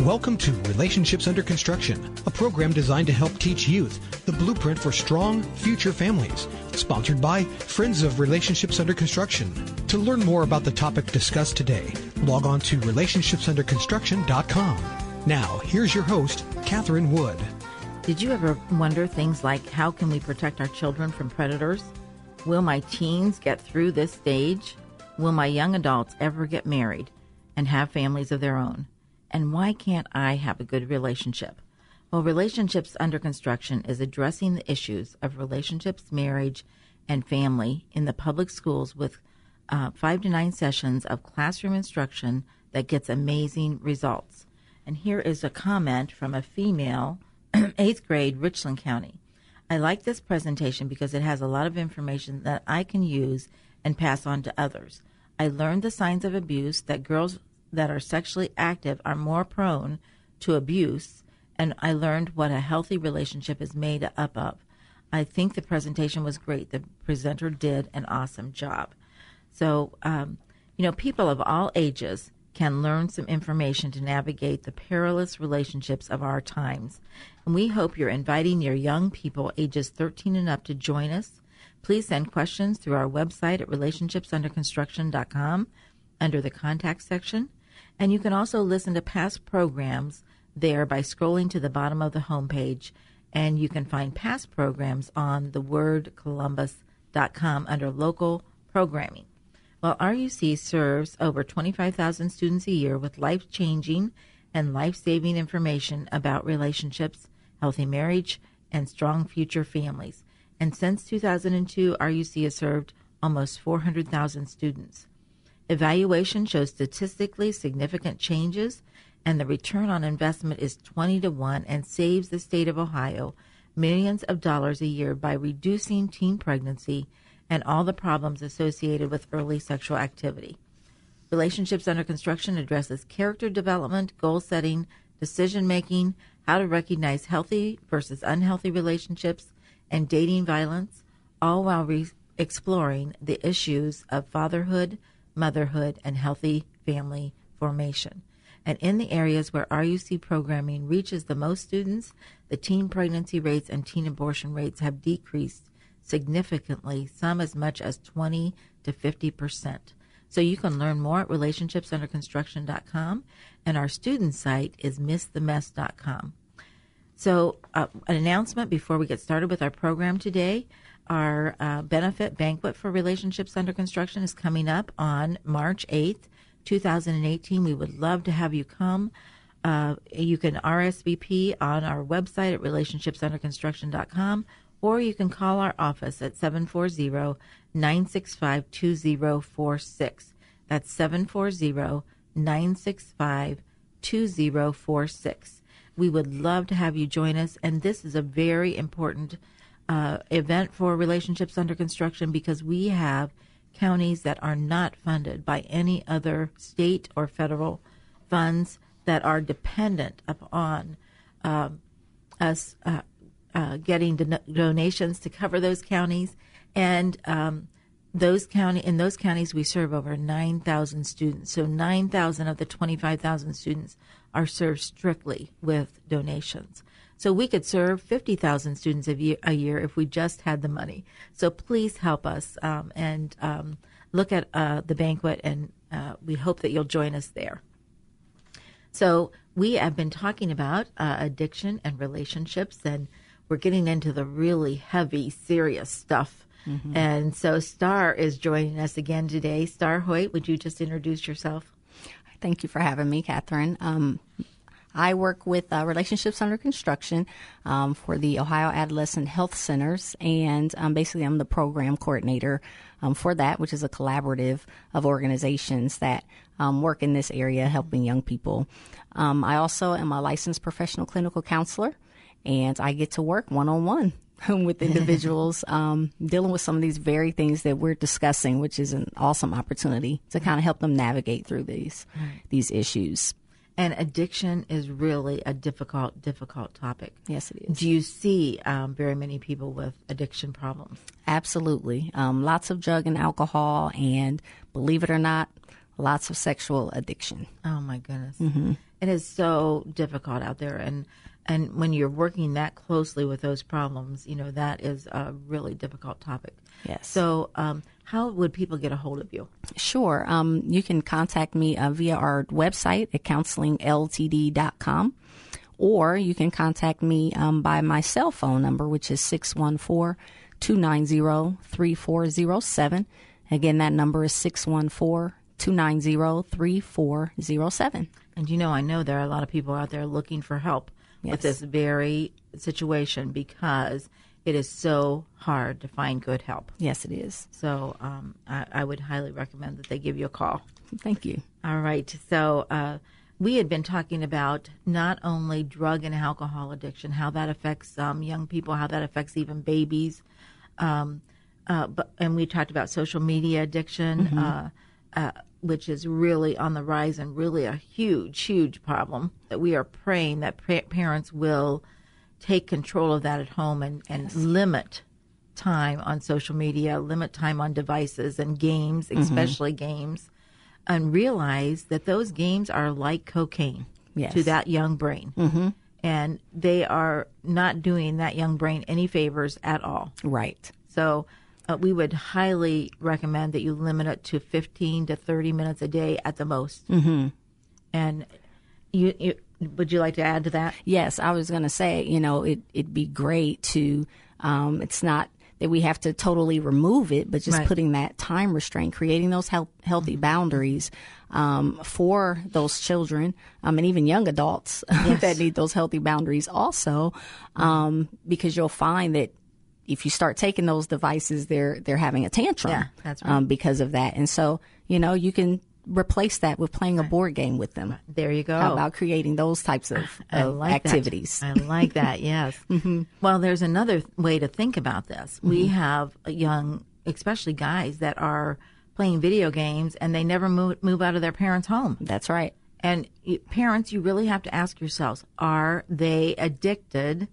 Welcome to Relationships Under Construction, a program designed to help teach youth the blueprint for strong future families. Sponsored by Friends of Relationships Under Construction. To learn more about the topic discussed today, log on to relationshipsunderconstruction.com. Now, here's your host, Catherine Wood. Did you ever wonder things like how can we protect our children from predators? Will my teens get through this stage? Will my young adults ever get married and have families of their own? And why can't I have a good relationship? Well, Relationships Under Construction is addressing the issues of relationships, marriage, and family in the public schools with uh, five to nine sessions of classroom instruction that gets amazing results. And here is a comment from a female, eighth grade, Richland County. I like this presentation because it has a lot of information that I can use and pass on to others. I learned the signs of abuse that girls that are sexually active are more prone to abuse, and I learned what a healthy relationship is made up of. I think the presentation was great. The presenter did an awesome job. So, um, you know, people of all ages can learn some information to navigate the perilous relationships of our times. And we hope you're inviting your young people ages 13 and up to join us. Please send questions through our website at relationshipsunderconstruction.com under the contact section. And you can also listen to past programs there by scrolling to the bottom of the homepage. And you can find past programs on thewordcolumbus.com under local programming. Well, RUC serves over 25,000 students a year with life changing and life saving information about relationships, healthy marriage, and strong future families. And since 2002, RUC has served almost 400,000 students. Evaluation shows statistically significant changes, and the return on investment is 20 to 1 and saves the state of Ohio millions of dollars a year by reducing teen pregnancy and all the problems associated with early sexual activity. Relationships Under Construction addresses character development, goal setting, decision making, how to recognize healthy versus unhealthy relationships, and dating violence, all while re- exploring the issues of fatherhood, motherhood, and healthy family formation. And in the areas where RUC programming reaches the most students, the teen pregnancy rates and teen abortion rates have decreased significantly, some as much as 20 to 50 percent. So you can learn more at relationshipsunderconstruction.com, and our student site is missthemess.com. So, uh, an announcement before we get started with our program today. Our uh, benefit banquet for Relationships Under Construction is coming up on March 8th, 2018. We would love to have you come. Uh, you can RSVP on our website at relationshipsunderconstruction.com or you can call our office at 740 965 2046. That's 740 965 2046. We would love to have you join us, and this is a very important uh, event for relationships under construction because we have counties that are not funded by any other state or federal funds that are dependent upon um, us uh, uh, getting don- donations to cover those counties, and um, those county in those counties we serve over nine thousand students. So nine thousand of the twenty five thousand students are served strictly with donations. So we could serve 50,000 students a year, a year, if we just had the money. So please help us um, and um, look at uh, the banquet, and uh, we hope that you'll join us there. So we have been talking about uh, addiction and relationships, and we're getting into the really heavy, serious stuff. Mm-hmm. And so Star is joining us again today. Star Hoyt, would you just introduce yourself? Thank you for having me, Catherine. Um, I work with uh, Relationships Under Construction um, for the Ohio Adolescent Health Centers, and um, basically I'm the program coordinator um, for that, which is a collaborative of organizations that um, work in this area helping young people. Um, I also am a licensed professional clinical counselor, and I get to work one on one with individuals um, dealing with some of these very things that we're discussing, which is an awesome opportunity to kind of help them navigate through these these issues. And addiction is really a difficult, difficult topic. Yes, it is. Do you see um, very many people with addiction problems? Absolutely. Um, lots of drug and alcohol, and believe it or not, lots of sexual addiction. Oh my goodness, It is so difficult out there, and and when you're working that closely with those problems, you know that is a really difficult topic. Yes. So, um, how would people get a hold of you? Sure. Um, you can contact me uh, via our website at counselingltd.com, or you can contact me um, by my cell phone number, which is 614 290 3407. Again, that number is 614 290 3407. And you know, I know there are a lot of people out there looking for help with this very situation because it is so hard to find good help. Yes, it is. So, um, I, I would highly recommend that they give you a call. Thank you. All right. So uh, we had been talking about not only drug and alcohol addiction, how that affects um, young people, how that affects even babies, um, uh, but and we talked about social media addiction, uh, uh, which is really on the rise and really a huge, huge problem. That we are praying that pa- parents will take control of that at home and, and limit time on social media, limit time on devices and games, especially games, and realize that those games are like cocaine Yes. to that young brain. Mm-hmm. And they are not doing that young brain any favors at all. Right. So uh, we would highly recommend that you limit it to 15 to 30 minutes a day at the most. Mm-hmm. And you, you would you like to add to that? Yes, I was going to say, you know, it, it'd be great to, um, it's not that we have to totally remove it, but just Right. putting that time restraint, creating those health, healthy boundaries um, for those children um, and even young adults that need those healthy boundaries also, um, because you'll find that if you start taking those devices, they're they're having a tantrum Yeah, that's right. um, because of that, and so you know you can replace that with playing a board game with them. There you go. How about creating those types of, of like that. activities? I like that. Yes. Well, there's another way to think about this. We have young, especially guys, that are playing video games and they never move, move out of their parents' home. That's right. And parents, you really have to ask yourselves: Are they addicted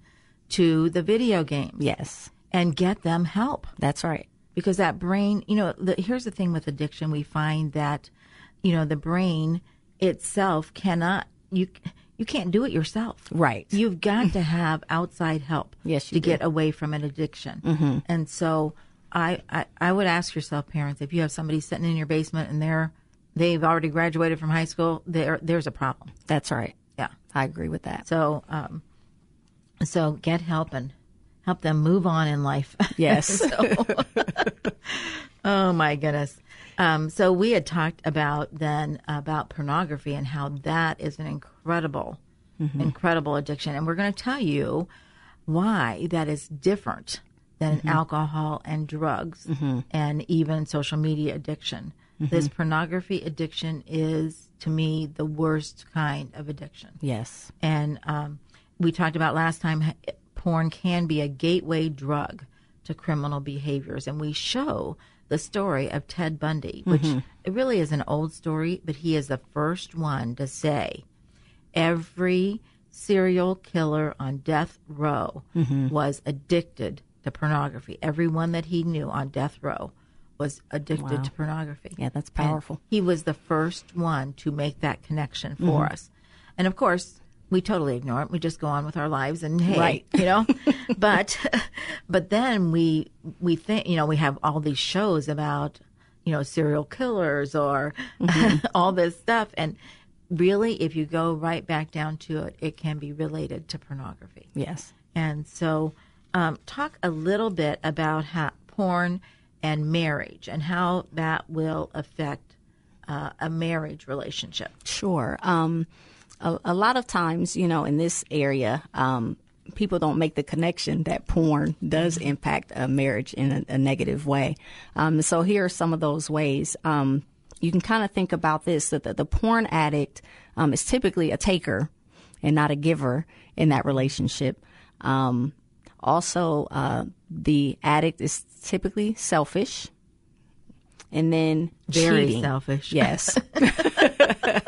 to the video games? Yes, And get them help that's right. because that brain, you know, the, here's the thing with addiction: we find that, you know, the brain itself cannot you you can't do it yourself. Right. You've got to have outside help. Yes, to do. get away from an addiction. Mm-hmm. And so, I, I I would ask yourself, parents, if you have somebody sitting in your basement and they're they've already graduated from high school, there there's a problem. That's right. Yeah. I agree with that. So, um, so get help and help them move on in life. Yes. Oh my goodness. Um, so we had talked about then about pornography and how that is an incredible, incredible addiction, and we're going to tell you why that is different than alcohol and drugs and even social media addiction. This pornography addiction is, to me, the worst kind of addiction. yes. And um, we talked about last time, porn can be a gateway drug to criminal behaviors. And we show the story of Ted Bundy, which mm-hmm. it really is an old story, but he is the first one to say every serial killer on death row mm-hmm. was addicted to pornography. Everyone that he knew on death row was addicted to pornography. Yeah, that's And powerful. he was the first one to make that connection for mm-hmm. us. And of course, we totally ignore it. We just go on with our lives and hey, Right. you know. but but then we we think, you know, we have all these shows about, you know, serial killers or all this stuff and really if you go right back down to it, it can be related to pornography. Yes. And so, um, talk a little bit about how porn and marriage and how that will affect uh, a marriage relationship? Sure. Um, a, a, lot of times, you know, in this area, um, people don't make the connection that porn does impact a marriage in a, a negative way. Um, so here are some of those ways. Um, you can kind of think about this that the, the porn addict um, is typically a taker and not a giver in that relationship. Um, also, uh, the addict is typically selfish. And then very cheating. selfish. Yes.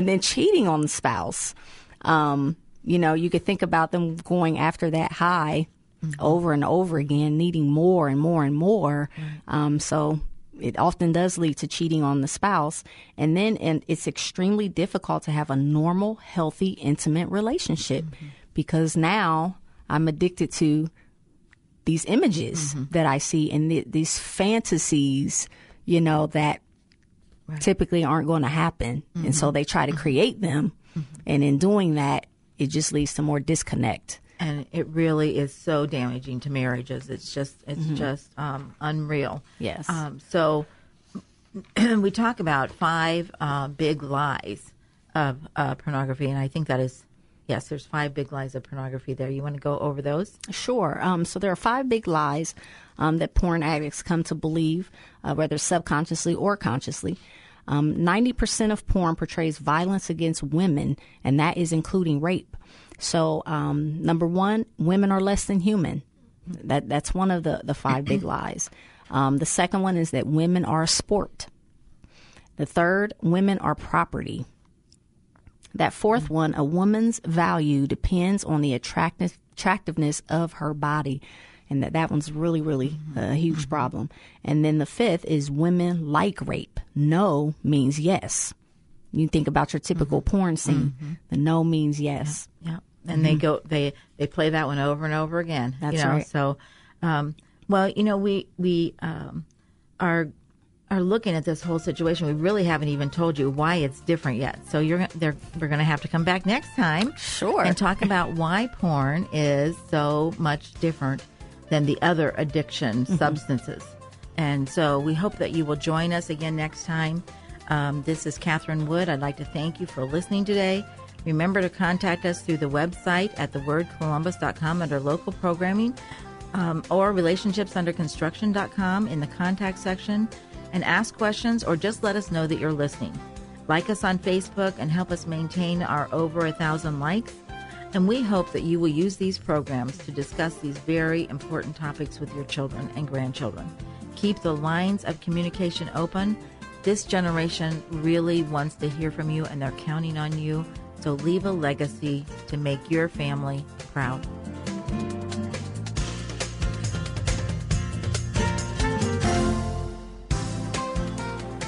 and then cheating on the spouse. Um, you know, you could think about them going after that high mm-hmm. over and over again, needing more and more and more. Um, so it often does lead to cheating on the spouse. And then and it's extremely difficult to have a normal, healthy, intimate relationship mm-hmm. because now I'm addicted to these images mm-hmm. that I see and th- these fantasies, you know, that right. typically aren't going to happen. Mm-hmm. And so mm-hmm. they try to create them. Mm-hmm. And in doing that, it just leads to more disconnect. And it really is so damaging to marriages. It's just, it's mm-hmm. just um, unreal. Yes. Um, so we talk about five uh, big lies of uh, pornography, and I think that is Yes, there's five big lies of pornography there. You want to go over those? Sure. Um, so there are five big lies um, that porn addicts come to believe, uh, whether subconsciously or consciously. Um, 90% of porn portrays violence against women, and that is including rape. So, um, number one, women are less than human. That that's one of the the five big lies. Um, the second one is that women are a sport. The third, women are property. That fourth mm-hmm. one, a woman's value depends on the attractive, attractiveness of her body. And that, that one's really, really mm-hmm. a huge mm-hmm. problem. And then the fifth is women like rape. No means yes. You think about your typical mm-hmm. porn scene. Mm-hmm. The no means yes. Yeah. yeah. And they go, they, they play that one over and over again. That's you know? right. So, um, well, you know, we, we, um, are are looking at this whole situation, we really haven't even told you why it's different yet. So you're we're going to have to come back next time, sure, and talk about why porn is so much different than the other addiction mm-hmm. substances. And so we hope that you will join us again next time. Um, this is Catherine Wood. I'd like to thank you for listening today. Remember to contact us through the website at thewordcolumbus.com under local programming um, or relationshipsunderconstruction.com in the contact section and ask questions or just let us know that you're listening. Like us on Facebook and help us maintain our over a thousand likes. And we hope that you will use these programs to discuss these very important topics with your children and grandchildren. Keep the lines of communication open. This generation really wants to hear from you and they're counting on you. So leave a legacy to make your family proud.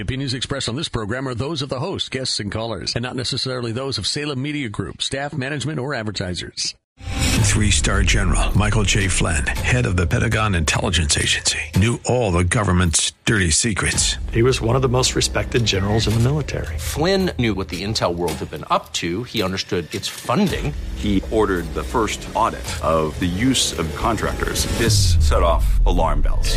The opinions expressed on this program are those of the host, guests, and callers, and not necessarily those of Salem Media Group, staff, management, or advertisers. Three star general Michael J. Flynn, head of the Pentagon Intelligence Agency, knew all the government's dirty secrets. He was one of the most respected generals in the military. Flynn knew what the intel world had been up to, he understood its funding. He ordered the first audit of the use of contractors. This set off alarm bells.